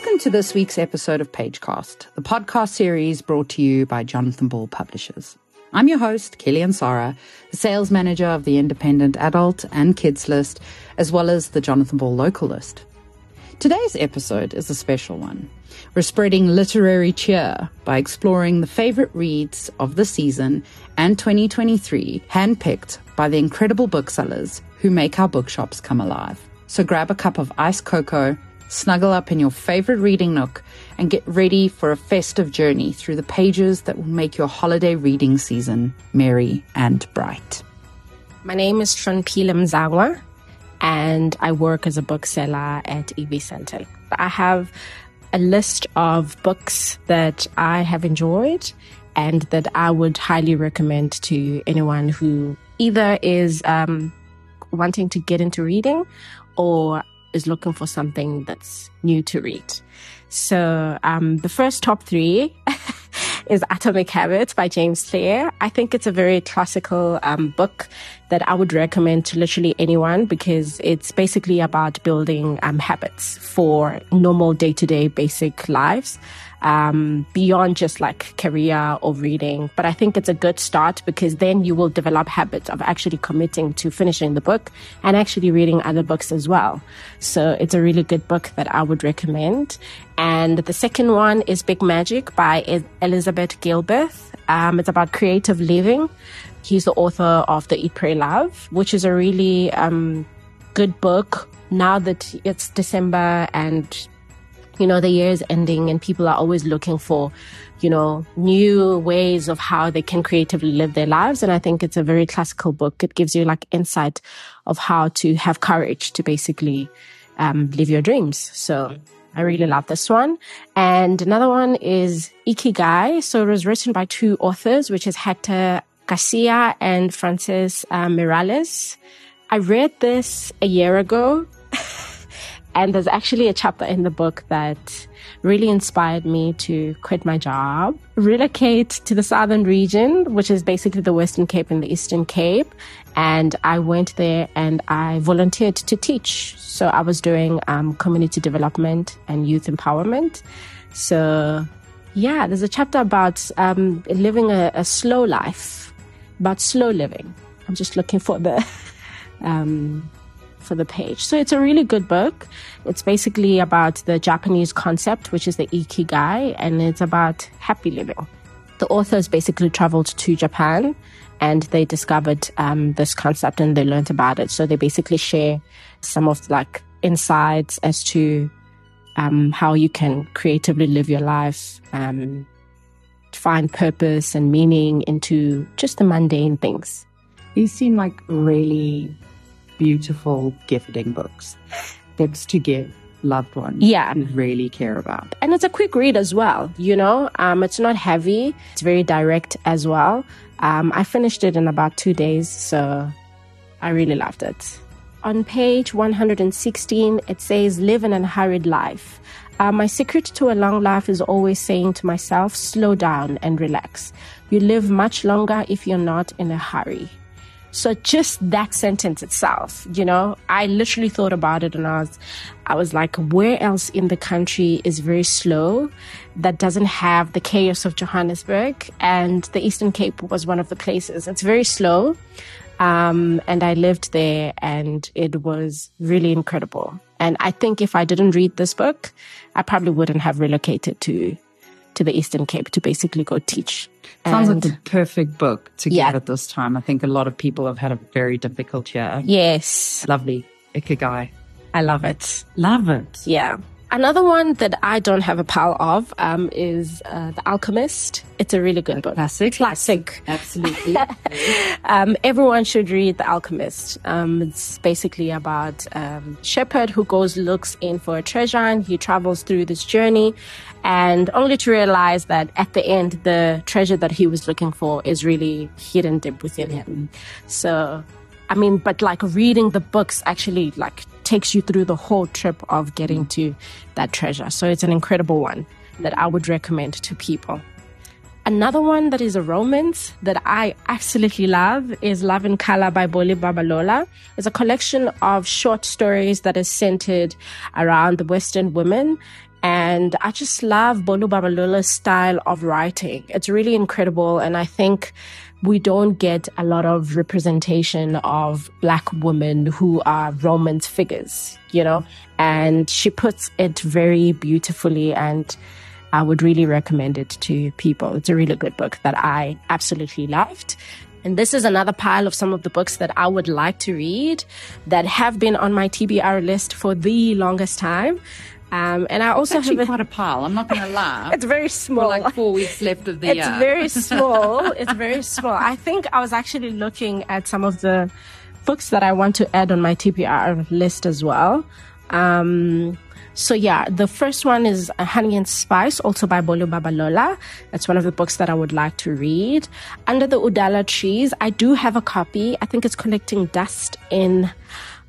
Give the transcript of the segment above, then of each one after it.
Welcome to this week's episode of Pagecast, the podcast series brought to you by Jonathan Ball Publishers. I'm your host, Kelly Ansara, the sales manager of the independent adult and kids list, as well as the Jonathan Ball local list. Today's episode is a special one. We're spreading literary cheer by exploring the favorite reads of the season and 2023, handpicked by the incredible booksellers who make our bookshops come alive. So grab a cup of iced cocoa snuggle up in your favorite reading nook, and get ready for a festive journey through the pages that will make your holiday reading season merry and bright. My name is Shonpila Mzangwa, and I work as a bookseller at EV Center. I have a list of books that I have enjoyed and that I would highly recommend to anyone who either is um, wanting to get into reading or is looking for something that's new to read. So um, the first top three is Atomic Habits by James Clear. I think it's a very classical um, book that I would recommend to literally anyone because it's basically about building um, habits for normal day to day basic lives um, beyond just like career or reading. But I think it's a good start because then you will develop habits of actually committing to finishing the book and actually reading other books as well. So it's a really good book that I would recommend. And the second one is Big Magic by Elizabeth Gilbert. Um, it's about creative living. He's the author of The Eat, Pray, Love, which is a really um, good book now that it's December and you know, the year is ending and people are always looking for, you know, new ways of how they can creatively live their lives. And I think it's a very classical book. It gives you like insight of how to have courage to basically um, live your dreams. So I really love this one. And another one is Ikigai. So it was written by two authors, which is Hector Garcia and Frances uh, Miralles. I read this a year ago and there's actually a chapter in the book that really inspired me to quit my job, relocate to the southern region, which is basically the Western Cape and the Eastern Cape. And I went there and I volunteered to teach. So I was doing um, community development and youth empowerment. So, yeah, there's a chapter about um, living a, a, slow life, about slow living. I'm just looking for the. Um, for the page. So it's a really good book. It's basically about the Japanese concept, which is the ikigai, and it's about happy living. The authors basically traveled to Japan and they discovered um, this concept and they learned about it. So they basically share some of like insights as to um, how you can creatively live your life, um, find purpose and meaning into just the mundane things. These seem like really beautiful gifting books, books to give loved ones yeah. really care about. And it's a quick read as well you know? Um, it's not heavy. It's very direct as well. Um, i finished it in about two days so i really loved it. On page 116 it says live an unhurried life. Uh, my secret to a long life is always saying to myself slow down and relax. You live much longer if you're not in a hurry so just that sentence itself, you know, I literally thought about it and I was, I was like, where else in the country is very slow that doesn't have the chaos of Johannesburg? And the Eastern Cape was one of the places. It's very slow. Um, and I lived there and it was really incredible. And I think if I didn't read this book, I probably wouldn't have relocated to to the Eastern Cape to basically go teach. Sounds and like the perfect book to yeah. get at this time. I think a lot of people have had a very difficult year. Yes. Lovely. Ikigai. I love it. Love it. Yeah. Another one that I don't have a pile of um, is uh, The Alchemist. It's a really good a book. Classic. Classic. Absolutely. um, everyone should read The Alchemist. Um, it's basically about um, shepherd who goes looks in for a treasure and he travels through this journey and only to realize that at the end the treasure that he was looking for is really hidden deep within him. So I mean, but like reading the books actually like takes you through the whole trip of getting to that treasure. So it's an incredible one that I would recommend to people. Another one that is a romance that I absolutely love is Love in Color by Bolu Babalola. It's a collection of short stories that is centered around the Western women And I just love Bolu Babalola's style of writing. It's really incredible. And I think we don't get a lot of representation of black women who are romance figures, you know, and she puts it very beautifully and I would really recommend it to people. It's a really good book that I absolutely loved. And this is another pile of some of the books that I would like to read that have been on my TBR list for the longest time. Um, and I also it's actually have a, quite a pile. I'm not going to lie. it's very small. Like four weeks left of the it's year. very small. It's very small. I think I was actually looking at some of the books that I want to add on my TBR list as well. Um, so yeah, the first one is Honey and Spice, also by Bolu Babalola. That's one of the books that I would like to read. Under the Udala Trees, I do have a copy. I think it's collecting dust in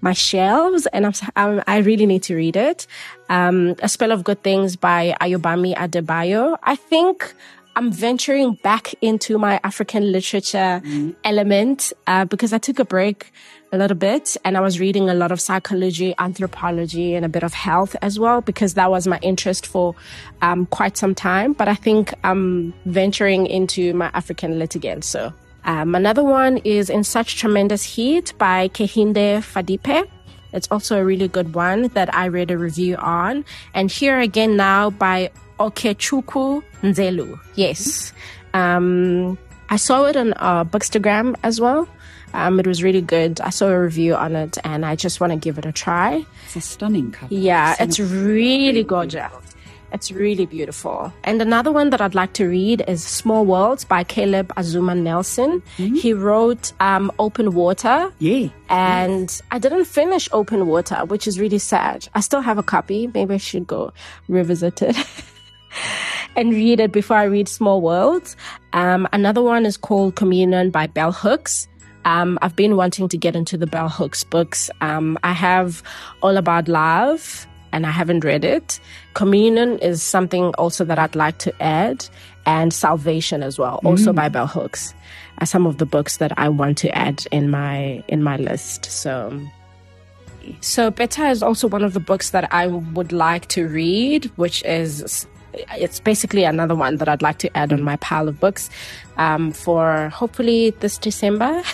my shelves and I'm, I'm, i really need to read it. Um, A Spell of Good Things by Ayobami Adebayo. I think I'm venturing back into my African literature mm. element uh, because I took a break a little bit and I was reading a lot of psychology, anthropology, and a bit of health as well because that was my interest for um, quite some time. But I think I'm venturing into my African lit again. So um, another one is In Such Tremendous Heat by Kehinde Fadipe. It's also a really good one that I read a review on. And here again now by Okechukwu Nzelu. Yes. Um, I saw it on uh, Bookstagram as well. Um, it was really good. I saw a review on it and I just want to give it a try. It's a stunning cover. Yeah, it's really gorgeous. It's really beautiful. And another one that I'd like to read is Small Worlds by Caleb Azumah Nelson. Mm-hmm. He wrote um, Open Water. Yeah. And yes. I didn't finish Open Water, which is really sad. I still have a copy. Maybe I should go revisit it. and read it before I read Small Worlds. Um, another one is called Communion by Bell Hooks. Um, I've been wanting to get into the Bell Hooks books. Um, I have All About Love and I haven't read it. Communion is something also that I'd like to add, and Salvation as well, also mm. by Bell Hooks, are some of the books that I want to add in my in my list. So. So Beta is also one of the books that I would like to read, which is it's basically another one that I'd like to add on my pile of books um, for hopefully this December.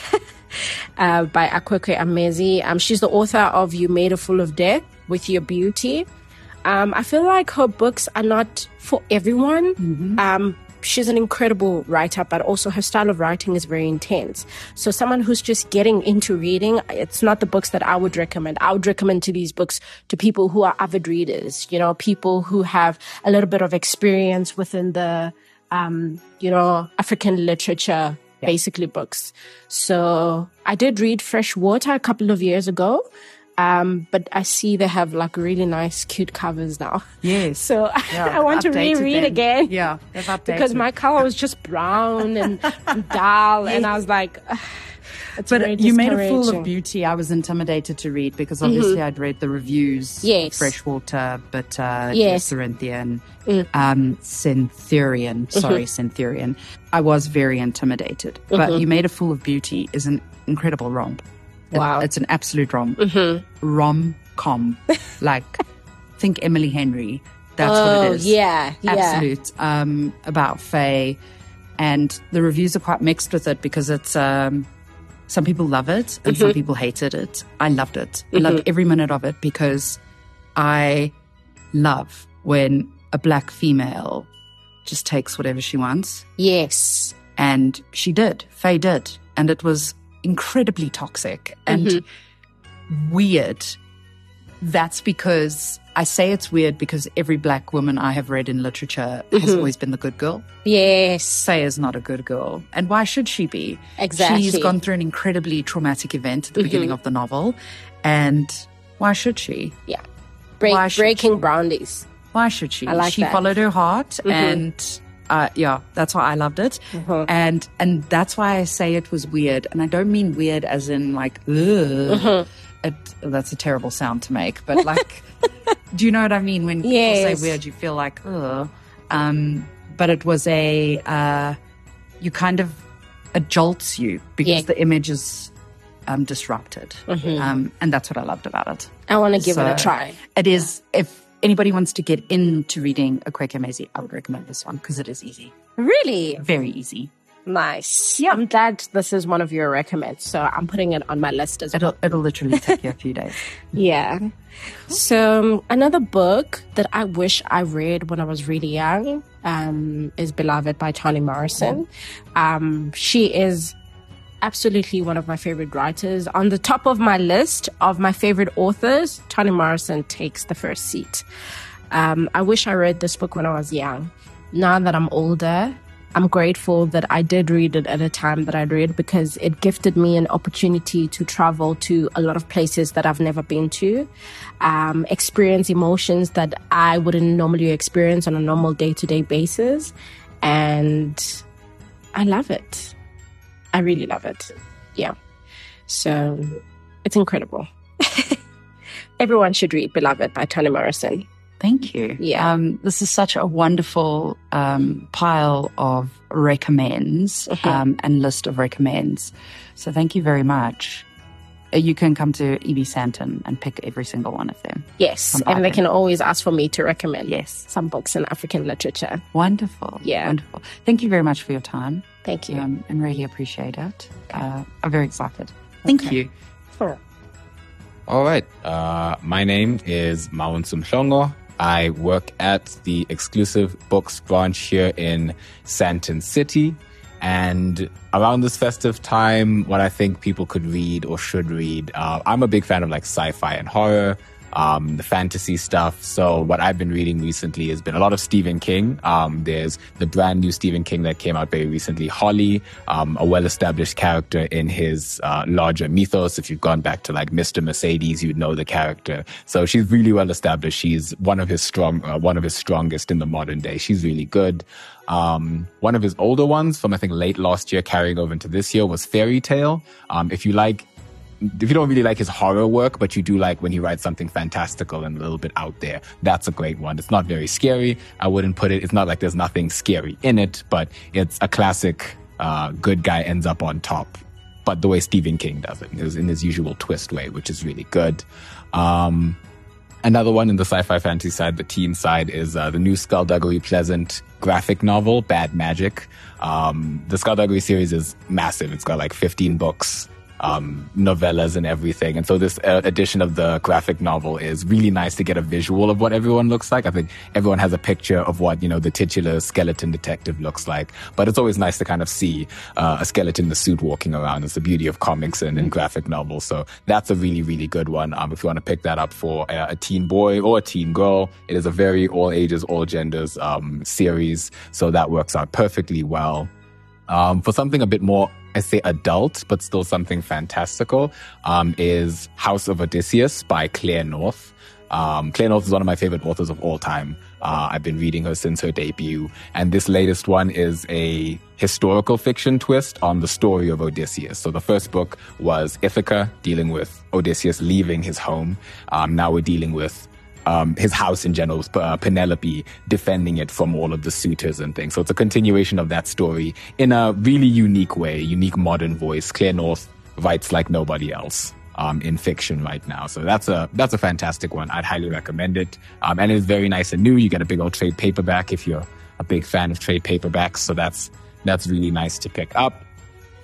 uh, by Akwaeke Emezi. Um, she's the author of You Made a Fool of Death with Your Beauty. Um, I feel like her books are not for everyone. Mm-hmm. Um, she's an incredible writer, but also her style of writing is very intense. So someone who's just getting into reading, it's not the books that I would recommend. I would recommend to these books to people who are avid readers, you know, people who have a little bit of experience within the, um, you know, African literature, yeah. basically books. So I did read Fresh Water a couple of years ago. Um, but I see they have like really nice, cute covers now. Yes. So yeah, I want to reread them. again. Yeah, they've updated. Because my color was just brown and dull, yes. and I was like, but you made a fool of beauty. I was intimidated to read because mm-hmm. obviously mm-hmm. I'd read the reviews. Yes. Freshwater, but uh, yes. Cerinthian, mm. um, Centurion. Sorry, mm-hmm. Centurion. I was very intimidated. Mm-hmm. But you made a fool of beauty is an incredible romp. Wow. It, it's an absolute rom. Mm-hmm. Rom com. like, think Emily Henry. That's oh, what it is. Yeah. Absolute. Yeah. Um, about Feyi. And the reviews are quite mixed with it because it's, um, some people love it and mm-hmm. some people hated it. I loved it. Mm-hmm. I loved every minute of it because I love when a black female just takes whatever she wants. Yes. And she did. Feyi did. And it was incredibly toxic and mm-hmm. weird. That's because I say it's weird because every black woman I have read in literature mm-hmm. has always been the good girl. Yes. Say is not a good girl. And why should she be? Exactly. She's gone through an incredibly traumatic event at the mm-hmm. beginning of the novel. And why should she? Yeah. Break, breaking she? Why should she? I like she that. followed her heart mm-hmm. and uh, yeah, that's why I loved it, uh-huh. and and that's why I say it was weird, and I don't mean weird as in like, uh-huh. it, that's a terrible sound to make, but like, do you know what I mean when yes. people say weird? You feel like, ugh. Um, but it was a, uh, you kind of it jolts you because yeah. the image is um, disrupted, mm-hmm. um, and that's what I loved about it. I want to give so it a try. It is if anybody wants to get into reading Akwaeke Emezi, I would recommend this one because it is easy. Really? Very easy. Nice. Yeah. I'm glad this is one of your recommends. So I'm putting it on my list as it'll, well. It'll literally take you a few days. Yeah. So another book that I wish I read when I was really young um, is Beloved by Toni Morrison. Um, she is absolutely one of my favorite writers. On the top of my list of my favorite authors, Toni Morrison takes the first seat. Um, I wish I read this book when I was young. Now that I'm older, I'm grateful that I did read it at a time that I read because it gifted me an opportunity to travel to a lot of places that I've never been to, um, experience emotions that I wouldn't normally experience on a normal day to day basis. And I love it. I really love it. Yeah. So it's incredible. Everyone should read Beloved by Toni Morrison. Thank you. Yeah. Um, this is such a wonderful um, pile of recommends mm-hmm. um, and list of recommends. So thank you very much. Uh, you can come to EB Sandton and pick every single one of them. Yes, and they can always ask for me to recommend yes some books in African literature. Wonderful. Yeah. Wonderful. Thank you very much for your time. Thank you. Um, and really appreciate it. Uh, I'm very excited. Thank okay. you. Sure. All right. Uh, my name is Mawunsum Shongo. I work at the exclusive books branch here in Sandton City. And around this festive time, what I think people could read or should read, uh, I'm a big fan of like sci fi and horror um, the fantasy stuff. So what I've been reading recently has been a lot of Stephen King. Um, there's the brand new Stephen King that came out very recently, Holly, um, a well-established character in his uh, larger mythos. If you've gone back to like Mr. Mercedes, you'd know the character. So she's really well established. She's one of his strong, uh, one of his strongest in the modern day. She's really good. Um, one of his older ones from I think late last year, carrying over into this year, was Fairy Tale. Um, if you like if you don't really like his horror work, but you do like when he writes something fantastical and a little bit out there, that's a great one. It's not very scary. I wouldn't put it, it's not like there's nothing scary in it, but it's a classic, uh, good guy ends up on top. But the way Stephen King does it is in his usual twist way, which is really good. Um, another one in the sci-fi fantasy side, the teen side, is uh, the new Skulduggery Pleasant graphic novel, Bad Magic. Um, the Skulduggery series is massive. It's got like 15 books um, novellas and everything. And so this uh, edition of the graphic novel is really nice to get a visual of what everyone looks like. I think everyone has a picture of what, you know, the titular skeleton detective looks like, but it's always nice to kind of see uh, a skeleton in the suit walking around. It's the beauty of comics and, and graphic novels. So that's a really, really good one. Um, if you want to pick that up for a, a, teen boy or a teen girl, it is a very all ages, all genders, um, series. So that works out perfectly well. Um, for something a bit more I say adult, but still something fantastical, um, is House of Odysseus by Claire North. Um, Claire North is one of my favorite authors of all time. Uh, I've been reading her since her debut. And this latest one is a historical fiction twist on the story of Odysseus. So the first book was Ithaca, dealing with Odysseus leaving his home. Um, now we're dealing with um, his house in general, uh, Penelope defending it from all of the suitors and things. So it's a continuation of that story in a really unique way, unique modern voice. Claire North writes like nobody else. Um, in fiction right now. So that's a that's a fantastic one. I'd highly recommend it. Um, and it's very nice and new. You get a big old trade paperback if you're a big fan of trade paperbacks. So that's that's really nice to pick up.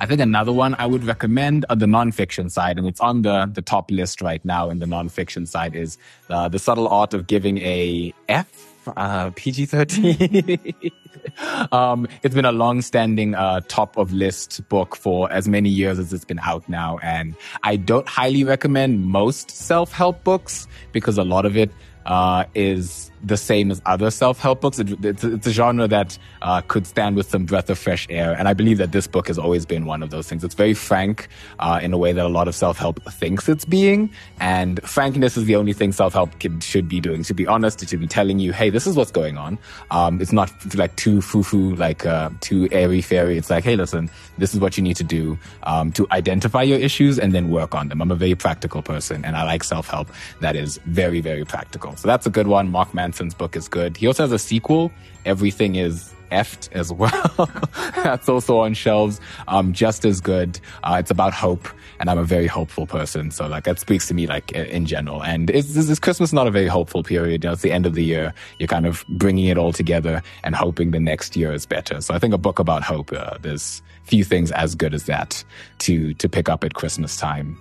I think another one I would recommend on the nonfiction side, and it's on the, the top list right now in the nonfiction side, is uh, The Subtle Art of Giving a F, uh, PG 13. um, it's been a long standing uh, top of list book for as many years as it's been out now. And I don't highly recommend most self help books because a lot of it uh, is the same as other self-help books. It, it's, it's, a genre that uh, could stand with some breath of fresh air, and I believe that this book has always been one of those things. It's very frank uh, in a way that a lot of self-help thinks it's being, and frankness is the only thing self-help should be doing. It should be honest. It should be telling you, hey, this is what's going on. Um, it's not like too foo-foo, like uh, too airy-fairy. It's like, hey, listen, this is what you need to do um, to identify your issues and then work on them. I'm a very practical person, and I like self-help that is very, very practical. So that's a good one. Mark Manson's book is good. He also has a sequel. Everything is Eft as well. That's also on shelves, um, just as good. Uh, it's about hope, and I'm a very hopeful person, so like that speaks to me like in general. And is is Christmas not a very hopeful period? You know, it's the end of the year. You're kind of bringing it all together and hoping the next year is better. So I think a book about hope. Uh, there's few things as good as that to to pick up at Christmas time.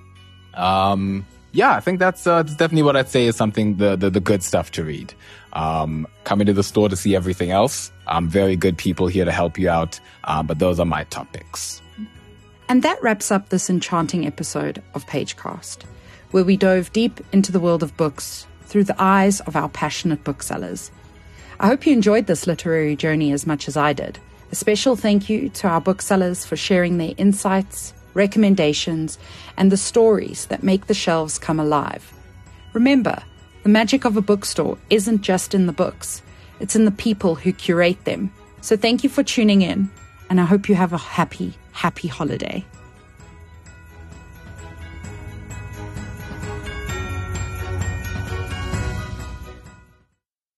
Um, yeah, I think that's, uh, that's definitely what I'd say is something the, the, the good stuff to read. Um, coming to the store to see everything else. Um, very good people here to help you out. Um, but those are my topics. And that wraps up this enchanting episode of Pagecast, where we dove deep into the world of books through the eyes of our passionate booksellers. I hope you enjoyed this literary journey as much as I did. A special thank you to our booksellers for sharing their insights, recommendations, and the stories that make the shelves come alive. Remember, the magic of a bookstore isn't just in the books, it's in the people who curate them. So thank you for tuning in, and I hope you have a happy, happy holiday.